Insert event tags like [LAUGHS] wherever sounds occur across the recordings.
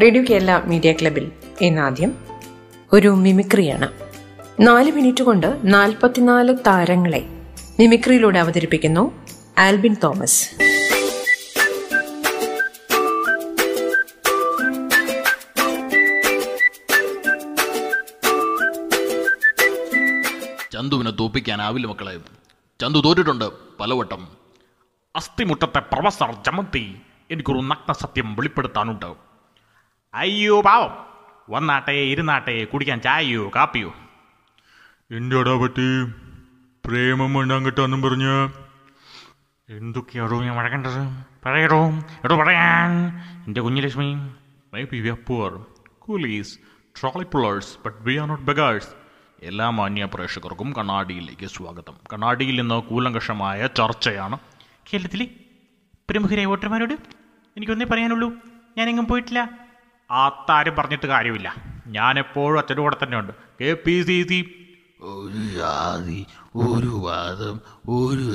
Radio Kerala media ക്ലബിൽ ഇന്നാദ്യം ഒരു മിമിക്രിയാണ്. നാല് മിനിറ്റ് കൊണ്ട് നാൽപ്പത്തിനാല് താരങ്ങളെ മിമിക്രിയിലൂടെ അവതരിപ്പിക്കുന്നു ആൽബിൻ തോമസ്. ചന്തുവിനെ തോപ്പിക്കാനാവില്ല മക്കളെ. ചന്തു തോറ്റിട്ടുണ്ട് പലവട്ടം. അസ്ഥിമുട്ടത്തെ പ്രൊഫസർ ചമത്തി എനിക്കൊരു നഗ്ന സത്യം വെളിപ്പെടുത്താനുണ്ട്. അയ്യോ പാവം. വന്നാട്ടെ ഇരുന്നാട്ടെ കുടിക്കാൻ ചായയോ കാപ്പിയോ? എന്റെടാ പറ്റി പ്രേമം വേണ്ടാങ്കിട്ടാന്നും പറഞ്ഞ്. എന്തൊക്കെയാടോ ഞാൻ വഴക്കേണ്ടത്? പറയടോ എടോ പറയാൻ. എന്റെ Kunjulakshmi. Maybe we are poor coolies trolley pullers but we are not beggars എല്ലാ മാന്യ പ്രേക്ഷകർക്കും കണ്ണാടിയിലേക്ക് സ്വാഗതം. കണ്ണാടിയിൽ നിന്ന് കൂലങ്കഷമായ ചർച്ചയാണ്. കേരളത്തിലെ പ്രമുഖരായ വോട്ടർമാരോട് എനിക്കൊന്നേ പറയാനുള്ളൂ. ഞാനെങ്ങും പോയിട്ടില്ല. ആത്താരും പറഞ്ഞിട്ട് കാര്യമില്ല ഞാൻ എപ്പോഴും അച്ഛൻ്റെ കൂടെ തന്നെ ഉണ്ട് കെ പി സി സി ഒരു ജാതി ഒരു വാദം ഒരു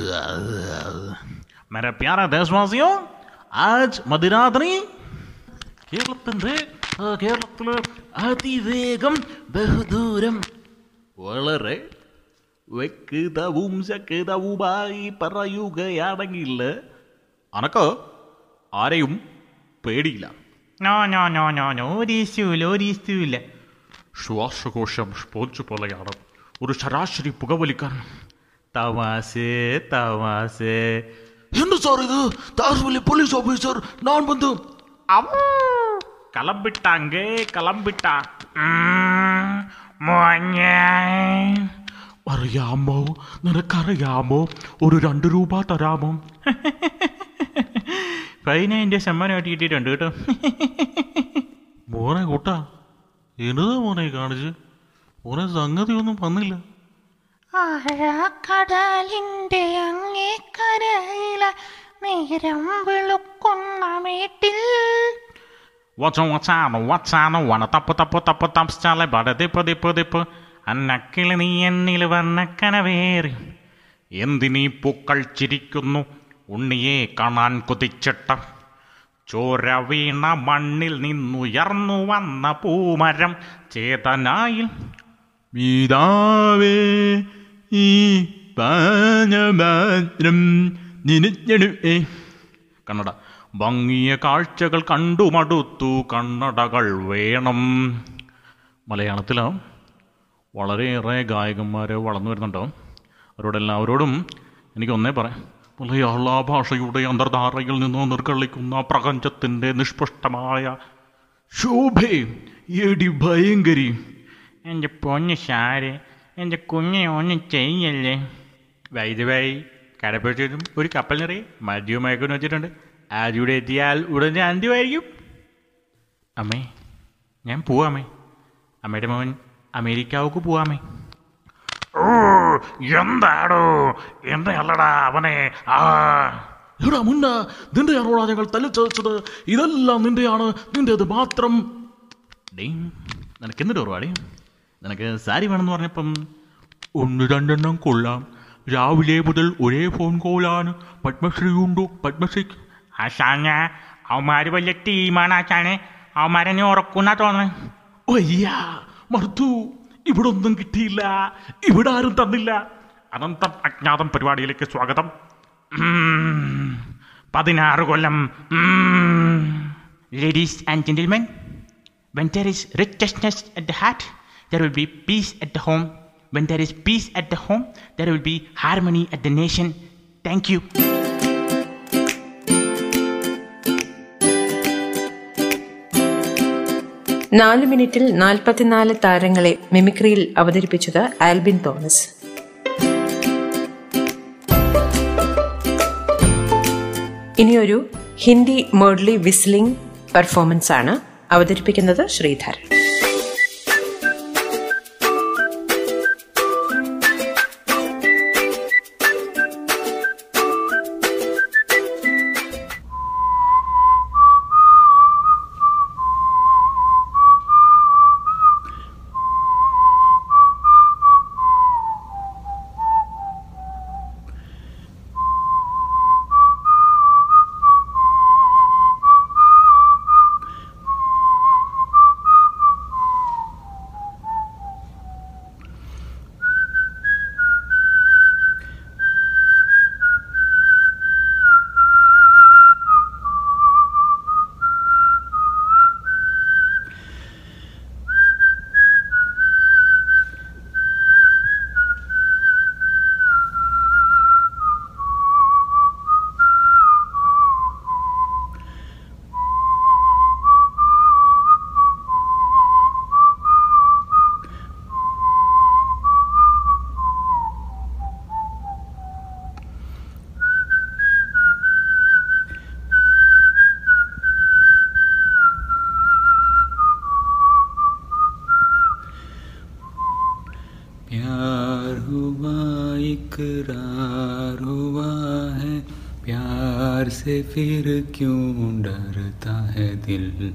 मेरे प्यारे देशवासियों आज മധുരാത്രി കേരളത്തിൻ്റെ കേരളത്തിലെ അതിവേഗം ബഹുദൂരം വളരെ വ്യക്തവും ശക്തവുമായി പറയുകയാണെങ്കിൽ അനക്ക് ആരെയും പേടിയില്ല No no no no no ഒരു ഇഷ്യൂല്ല ഒരു ഇഷ്യൂല്ല ശ്വാസകോശം സ്പോഞ്ച് പോലെയാണ് ഒരു ശരാശരി പുകവലിക്കാൻ തമാശേ തമാശേ എന്ത് സാർ ഇത്? താഴ്വല്ലി പോലീസ് ഓഫീസർ ഞാൻ ബന്ധു കളമ്പിട്ടാങ്കേ കളമ്പിട്ട മോഞ്ഞേ. അറിയാമോ? നിനക്കറിയാമോ? ഒരു രണ്ട് രൂപ തരാമോ? [LAUGHS] പതിനതിന്റെ ശമ്മാനമായിട്ട് കിട്ടിയിട്ടുണ്ട് കേട്ടോ. മോനെ കൂട്ടാ എന്നതാ മോനെ കാണിച്ച് മോനെ സംഗതി ഒന്നും വന്നില്ല. ആഴക്കടലിന്റെ അങ്ങേക്കരയിലെ നേരം വെളുക്കുന്ന വീട്ടിൽ വച്ചോ വച്ചാണോ വച്ചാണോ വണ തപ്പ് തപ്പ് തപ്പ് തപ്പിച്ചാലെ ബട ദിപ്പ് ദിപ്പ് ദിപ്പ്. അന്നക്കിളി നീ എന്നിൽ വന്ന കനവേറി. എന്തിനീ പൂക്കൾ ചിരിക്കുന്നു? ഉണ്ണിയെ കാണാൻ കുതിച്ചിട്ട ചോര വീണ മണ്ണിൽ നിന്നുയർന്നു വന്ന പൂമരം ചേതനായിൽ. പിതാവേ ഈ പാനമാത്രം നിനഞ്ഞെടുവേ കണ്ണട. ഭംഗിയ കാഴ്ചകൾ കണ്ടു മടുത്തു കണ്ണടകൾ വേണം. മലയാളത്തിൽ വളരെയേറെ ഗായകന്മാർ വളർന്നു വരുന്നുണ്ടാവും. അവരോടെല്ലാവരോടും എനിക്കൊന്നേ പറയാം. മലയാള ഭാഷയുടെ അന്തർധാരയിൽ നിന്ന് നിർഗളിക്കുന്ന പ്രപഞ്ചത്തിന്റെ നിഷ്പുഷ്ടമായ ശോഭയും എടി ഭയങ്കരി. എന്റെ പൊന്ന് ഷാരെ എന്റെ കുഞ്ഞെ ഒന്നും ചെയ്യല്ലേ? വൈദ്യവായി കടപ്പുറത്തും ഒരു കപ്പൽ നിറയെ മദ്യവും വെച്ചിട്ടുണ്ട്. ആദ്യയുടെ എത്തിയാൽ ഉടനെ അന്ത്യമായിരിക്കും. അമ്മേ ഞാൻ പോവാമേ അമ്മയുടെ മോൻ അമേരിക്കാവുക്ക് പോവാമേ എന്താടോ? എന്തല്ലടാ അവനെ. ആ. എടാ മുന്ന നിന്റെയാണോടാ ഞങ്ങൾ തല്ലിച്ചതച്ചത് ഇതെല്ലാം നിന്റെയാണ്. നിന്റേത് മാത്രം. ഡേ നിനക്ക് എന്തൊരു ഒരുപാട് നിനക്ക് സാരി വേണമെന്ന് പറഞ്ഞപ്പം ഒന്ന് രണ്ടെണ്ണം കൊള്ളാം. രാവിലെ മുതൽ ഒരേ ഫോൺ കോളാണ് പത്മശ്രീ ഉണ്ടോ? പത്മശ്രീ ആശാന അവന്മാര് വലിയ ടീമാണ് ആശാനെ അവന്മാരെന്നെ ഉറക്കുന്ന തോന്നണേ. ഒയ്യാ മറുത്തു ഇവിടെ ഒന്നും കിട്ടിയില്ല. ഇവിടെ ആരും തന്നില്ല. അനന്തം അജ്ഞാതം പരിപാടിയിലേക്ക് സ്വാഗതം. പതിനാറ് കൊല്ലം. Ladies and gentlemen when there is richness at the heart there will be peace at the home when there is peace at the home there will be harmony at the nation thank you നാല് മിനിറ്റിൽ നാൽപ്പത്തിനാല് താരങ്ങളെ മിമിക്രിയിൽ അവതരിപ്പിച്ചത് Albin Thomas. ഇനിയൊരു Hindi മോഡ്ലി whistling performance ആണ് അവതരിപ്പിക്കുന്നത് ശ്രീധരൻ. से फिर क्यों डरता है दिल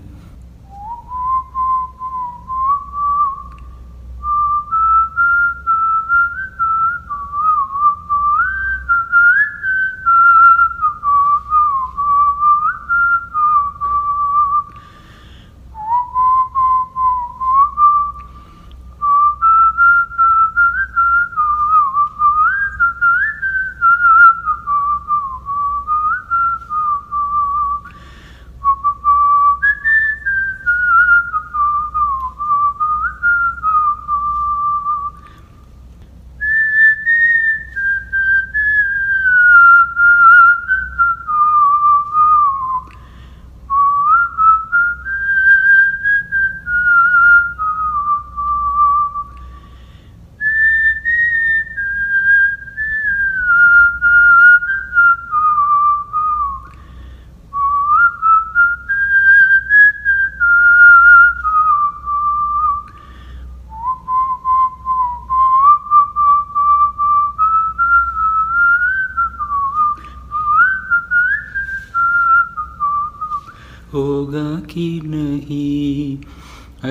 होगा कि नहीं।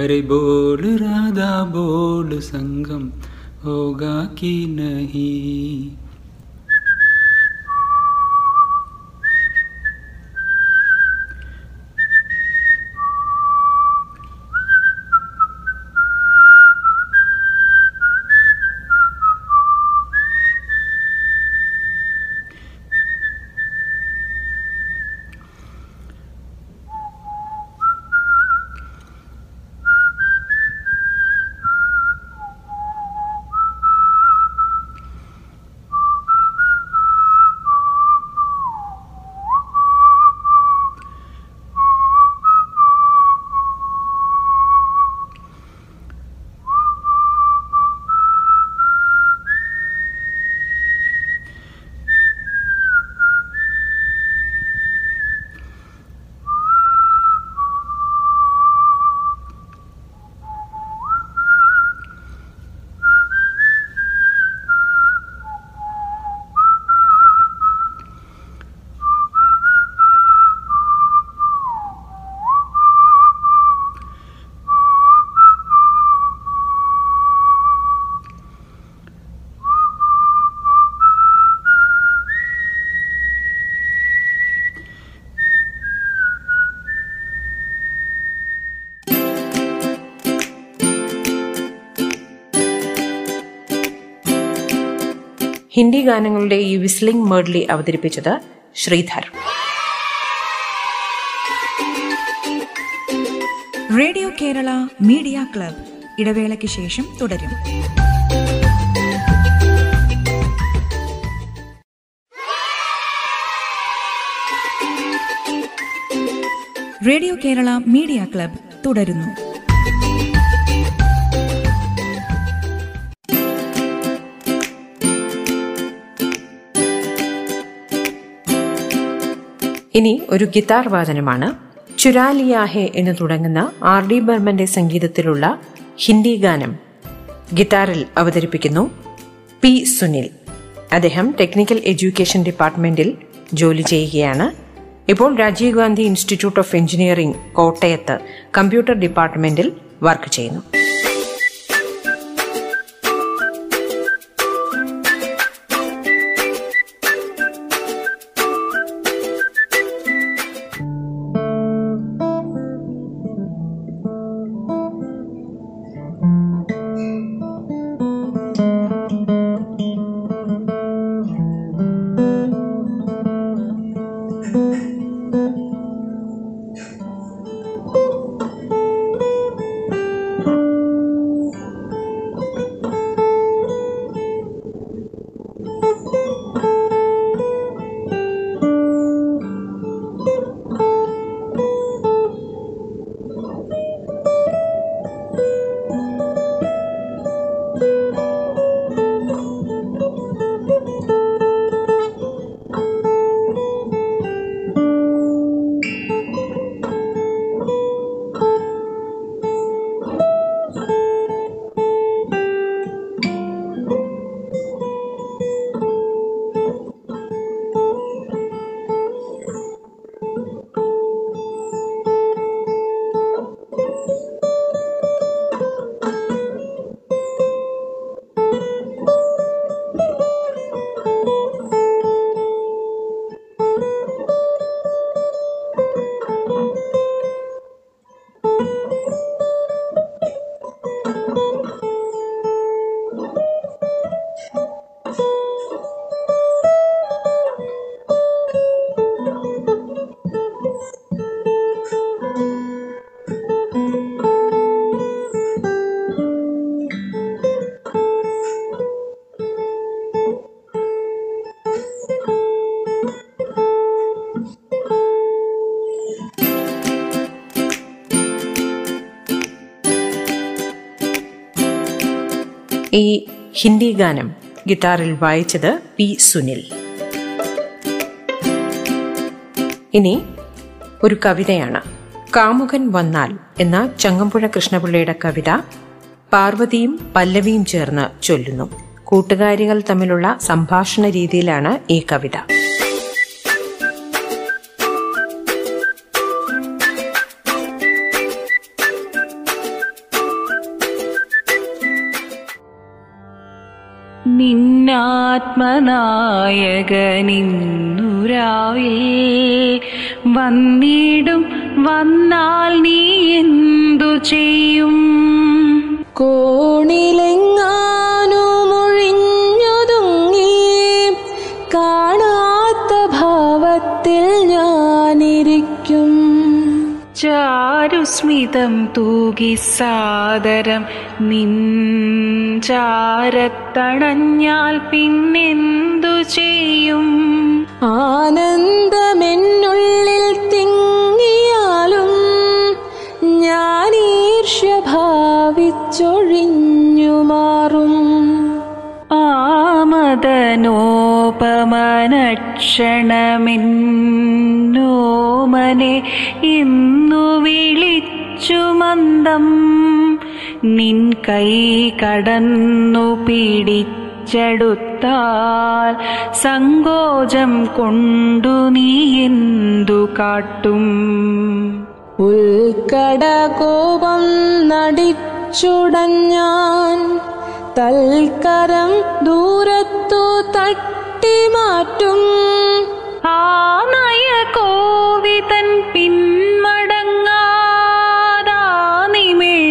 अरे बोल राधा बोल संगम होगा कि नहीं? ഹിന്ദി ഗാനങ്ങളുടെ ഈ വിസ്ലിംഗ് മേഡ്ലി അവതരിപ്പിച്ചത് Sridhar. Radio Kerala media club ഇടവേളയ്ക്ക് ശേഷം തുടരും. റേഡിയോ കേരള മീഡിയ ക്ലബ് തുടരുന്നു. ഇനി ഒരു ഗിത്താർ വാദനമാണ് ചുരാലിയാഹെ എന്ന് തുടങ്ങുന്ന ആർ ഡി ബർമന്റെ സംഗീതത്തിലുള്ള ഹിന്ദി ഗാനം ഗിത്താറിൽ അവതരിപ്പിക്കുന്നു പി സുനിൽ. അദ്ദേഹം ടെക്നിക്കൽ എഡ്യൂക്കേഷൻ ഡിപ്പാർട്ട്മെന്റിൽ ജോലി ചെയ്യുകയാണ്. ഇപ്പോൾ Rajiv Gandhi institute of engineering കോട്ടയത്ത് കമ്പ്യൂട്ടർ ഡിപ്പാർട്ട്മെന്റിൽ വർക്ക് ചെയ്യുന്നു. ഈ ഹിന്ദി ഗാനം ഗിറ്റാറിൽ വായിച്ചത് പി സുനിൽ. ഇനി ഒരു കവിതയാണ്. കാമുകൻ വന്നാൽ എന്ന ചങ്ങമ്പുഴ കൃഷ്ണപിള്ളയുടെ കവിത പാർവതിയും പല്ലവിയും ചേർന്ന് ചൊല്ലുന്നു. കൂട്ടുകാരികൾ തമ്മിലുള്ള സംഭാഷണ രീതിയിലാണ് ഈ കവിത. നിന്നാത്മനായകനിന്നുരാവിൽ വന്നിടും വന്നാൽ നീ എന്തു ചെയ്യും? കോണിലെങ്ങാനുമൊഴിഞ്ഞൊതുങ്ങി കാണാത്ത ഭാവത്തിൽ ഞാനിരിക്കും. ചാരുസ്മിതം തൂകി സാദരം നിഞ്ചാരത്തണഞ്ഞാൽ പിന്നെന്തു ചെയ്യും? ആനന്ദമെന്നുള്ളിൽ തിങ്ങിയാലും ഞാൻ ഈർഷ്യ ഭാവിച്ചൊഴിഞ്ഞു മാറും ആമദനോപമനക്ഷണമെന്നോമനെ ഇന്നു വിളിച്ചു മന്ദം. നിൻ കൈ കടന്നു പിടിച്ചെടുത്താൽ സങ്കോചം കൊണ്ടു നീ എന്തു കാട്ടും? ഉൾക്കട കോപം നടിച്ചുടഞ്ഞാൻ തൽക്കരം ദൂരത്തു തട്ടിമാറ്റും. ആ നയകോവിതൻ പിന്മടങ്ങാതാ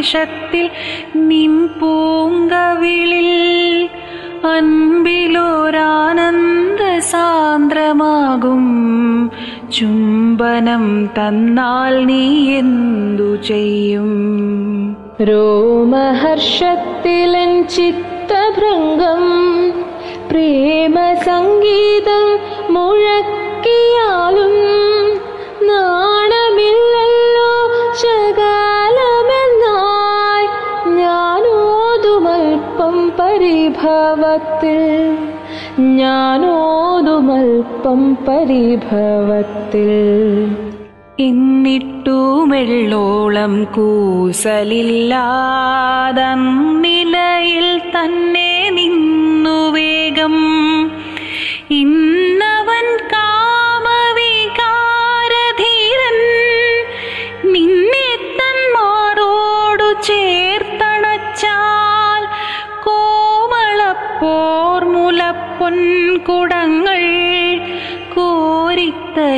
നിമേഷത്തിൽ നിൻ പൂങ്കവിളിൽ അൻപിലോരാനന്ദ സാന്ദ്രമാകും ചുംബനം തന്നാൽ നീ എന്തു ചെയ്യും? രോമഹർഷത്തിലൻ ചിത്തഭൃംഗം പ്രേമസംഗീതം മുഴക്കിയാലും പരിഭവത്തിൽ ഞാനോതുമൽപ്പം പരിഭവത്തിൽ. എന്നിട്ടുമെള്ളോളം കൂസലില്ലാതം നിലയിൽ തന്നെ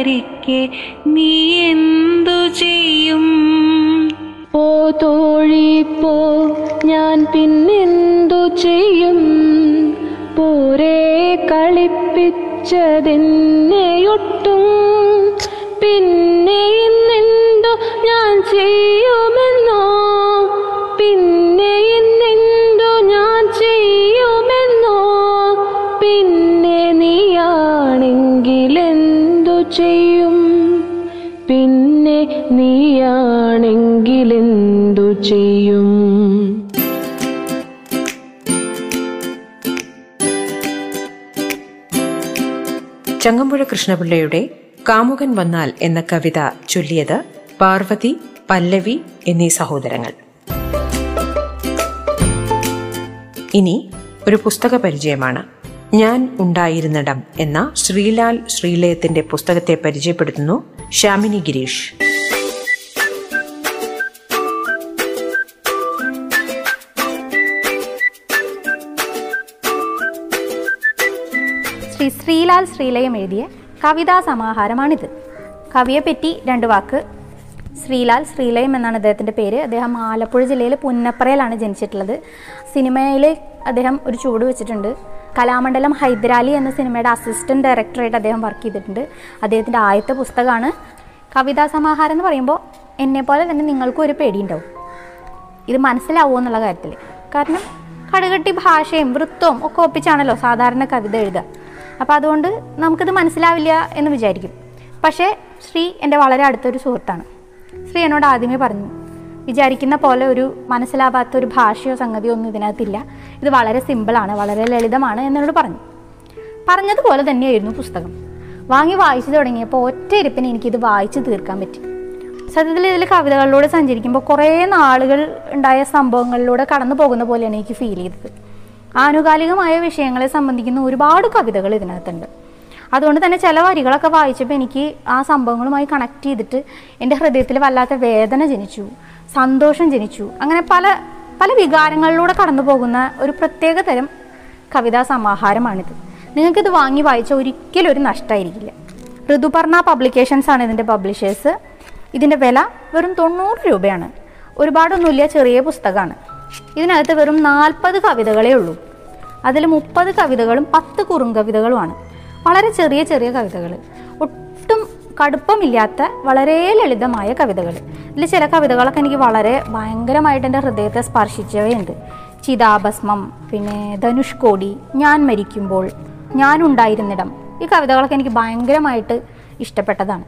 കോരിത്തരിക്കെ നീ എന്തു ചെയ്യും? പോ തോഴി പോ. ഞാൻ പിന്നെന്തു ചെയ്യും? പോരെ കളിപ്പിച്ചതെന്നെയൊട്ടും പിന്നെ ഇന്നെന്തു ഞാൻ ചെയ്യുമെന്നോ കൃഷ്ണപിള്ളയുടെ കാമുകൻ വന്നാൽ എന്ന കവിത ചൊല്ലിയത് പാർവതി പല്ലവി എന്നീ സഹോദരങ്ങൾ. ഇനി ഒരു പുസ്തക പരിചയമാണ്. ഞാൻ ഉണ്ടായിരുന്നിടം എന്ന ശ്രീലാൽ ശ്രീലയത്തിന്റെ പുസ്തകത്തെ പരിചയപ്പെടുത്തുന്നു ശ്യാമിനി ഗിരീഷ്. ശ്രീ ശ്രീലാൽ ശ്രീലയം എഴുതിയ കവിതാ സമാഹാരമാണിത്. കവിയെപ്പറ്റി രണ്ട് വാക്ക്. ശ്രീലാൽ ശ്രീലയം എന്നാണ് അദ്ദേഹത്തിന്റെ പേര്. അദ്ദേഹം ആലപ്പുഴ ജില്ലയിലെ പുന്നപ്പറയിലാണ് ജനിച്ചിട്ടുള്ളത്. സിനിമയിൽ അദ്ദേഹം ഒരു ചൂട് വെച്ചിട്ടുണ്ട്. കലാമണ്ഡലം ഹൈദരാലി എന്ന സിനിമയുടെ അസിസ്റ്റന്റ് ഡയറക്ടറായിട്ട് അദ്ദേഹം വർക്ക് ചെയ്തിട്ടുണ്ട്. അദ്ദേഹത്തിന്റെ ആദ്യത്തെ പുസ്തകമാണ് കവിതാ സമാഹാരം എന്ന് പറയുമ്പോൾ എന്നെപ്പോലെ തന്നെ നിങ്ങൾക്കും ഒരു പേടിയുണ്ടാവും. ഇത് മനസ്സിലാവുമോ എന്നുള്ള കാര്യത്തിൽ കാരണം കടുകട്ടി ഭാഷയും വൃത്തവും ഒക്കെ ഒപ്പിച്ചാണല്ലോ സാധാരണ കവിത എഴുതുക. അപ്പോൾ അതുകൊണ്ട് നമുക്കിത് മനസ്സിലാവില്ല എന്ന് വിചാരിക്കും. പക്ഷേ ശ്രീ എന്റെ വളരെ അടുത്തൊരു സുഹൃത്താണ്. ശ്രീ എന്നോട് ആദ്യമേ പറഞ്ഞു വിചാരിക്കുന്ന പോലെ ഒരു മനസ്സിലാവാത്ത ഒരു ഭാഷയോ സംഗതിയോ ഒന്നും ഇതിനകത്തില്ല. ഇത് വളരെ സിമ്പിളാണ് വളരെ ലളിതമാണ് എന്നോട് പറഞ്ഞു. പറഞ്ഞതുപോലെ തന്നെയായിരുന്നു പുസ്തകം. വാങ്ങി വായിച്ചു തുടങ്ങിയപ്പോൾ ഒറ്റ ഇരിപ്പിന് എനിക്കിത് വായിച്ചു തീർക്കാൻ പറ്റി. സത്യത്തിൽ ഇതിൽ കവിതകളിലൂടെ സഞ്ചരിക്കുമ്പോൾ കുറേ നാളുകൾ ഉണ്ടായ സംഭവങ്ങളിലൂടെ കടന്നു പോകുന്ന പോലെയാണ് എനിക്ക് ഫീൽ ചെയ്തത്. ആനുകാലികമായ വിഷയങ്ങളെ സംബന്ധിക്കുന്ന ഒരുപാട് കവിതകൾ ഇതിനകത്തുണ്ട്. അതുകൊണ്ട് തന്നെ ചില വരികളൊക്കെ വായിച്ചപ്പോൾ എനിക്ക് ആ സംഭവങ്ങളുമായി കണക്ട് ചെയ്തിട്ട് എന്റെ ഹൃദയത്തിൽ വല്ലാത്ത വേദന ജനിച്ചു സന്തോഷം ജനിച്ചു. അങ്ങനെ പല പല വികാരങ്ങളിലൂടെ കടന്നു പോകുന്ന ഒരു പ്രത്യേക തരം കവിതാ സമാഹാരമാണിത്. നിങ്ങൾക്കിത് വാങ്ങി വായിച്ചാൽ ഒരിക്കലും ഒരു നഷ്ടമായിരിക്കില്ല ഋതുപർണ പബ്ലിക്കേഷൻസ് ആണ് ഇതിന്റെ പബ്ലിഷേഴ്സ് ഇതിന്റെ വില വെറും തൊണ്ണൂറ് രൂപയാണ്. ഒരുപാടൊന്നുമില്ല ചെറിയ പുസ്തകമാണ്. ഇതിനകത്ത് വെറും നാൽപ്പത് കവിതകളേ ഉള്ളൂ. അതിൽ മുപ്പത് കവിതകളും പത്ത് കുറുങ്കവിതകളുമാണ് വളരെ ചെറിയ ചെറിയ കവിതകൾ ഒട്ടും കടുപ്പമില്ലാത്ത വളരെ ലളിതമായ കവിതകൾ ഇതിൽ ചില കവിതകളൊക്കെ എനിക്ക് വളരെ ഭയങ്കരമായിട്ട് എന്റെ ഹൃദയത്തെ സ്പർശിച്ചവയുണ്ട്. ചിതാഭസ്മം പിന്നെ ധനുഷ്കോടി ഞാൻ മരിക്കുമ്പോൾ ഞാൻ ഉണ്ടായിരുന്നിടം. ഈ കവിതകളൊക്കെ എനിക്ക് ഭയങ്കരമായിട്ട് ഇഷ്ടപ്പെട്ടതാണ്.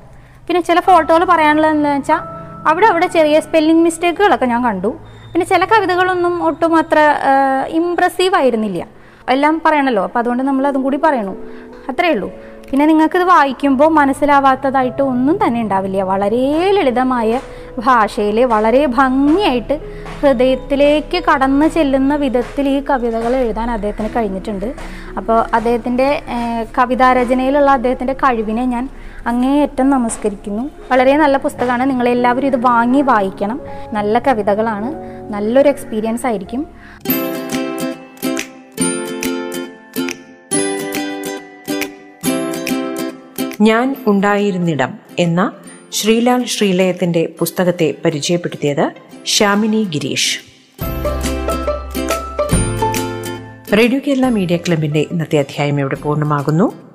പിന്നെ ചില ഫോട്ടോകൾ പറയാനുള്ളത് എന്താണെന്ന് വെച്ചാൽ അവിടെ അവിടെ ചെറിയ സ്പെല്ലിംഗ് മിസ്റ്റേക്കുകളൊക്കെ ഞാൻ കണ്ടു. പിന്നെ ചില കവിതകളൊന്നും ഒട്ടും അത്ര ഇമ്പ്രസീവ് ആയിരുന്നില്ല. എല്ലാം പറയണല്ലോ അപ്പം അതുകൊണ്ട് നമ്മൾ അതും കൂടി പറയണു. അത്രയേ ഉള്ളൂ. പിന്നെ നിങ്ങൾക്കിത് വായിക്കുമ്പോൾ മനസ്സിലാവാത്തതായിട്ട് ഒന്നും തന്നെ ഉണ്ടാവില്ല. വളരെ ലളിതമായ ഭാഷയിൽ വളരെ ഭംഗിയായിട്ട് ഹൃദയത്തിലേക്ക് കടന്നു ചെല്ലുന്ന വിധത്തിൽ ഈ കവിതകൾ എഴുതാൻ അദ്ദേഹത്തിന് കഴിഞ്ഞിട്ടുണ്ട്. അപ്പോൾ അദ്ദേഹത്തിന്റെ കവിതാരചനയിലുള്ള അദ്ദേഹത്തിന്റെ കഴിവിനെ ഞാൻ അങ്ങേയറ്റം നമസ്കരിക്കുന്നു. വളരെ നല്ല പുസ്തകമാണ്. നിങ്ങളെല്ലാവരും ഇത് വാങ്ങി വായിക്കണം. നല്ല കവിതകളാണ്. നല്ലൊരു എക്സ്പീരിയൻസ് ആയിരിക്കും. ഞാൻ ഉണ്ടായിരുന്നിടം എന്ന ശ്രീലാൽ ശ്രീലയത്തിന്റെ പുസ്തകത്തെ പരിചയപ്പെടുത്തിയത് ശ്യാമിനി ഗിരീഷ്. റേഡിയോ കേരള മീഡിയ ക്ലബിന്റെ ഇന്നത്തെ അധ്യായം ഇവിടെ പൂർണമാകുന്നു.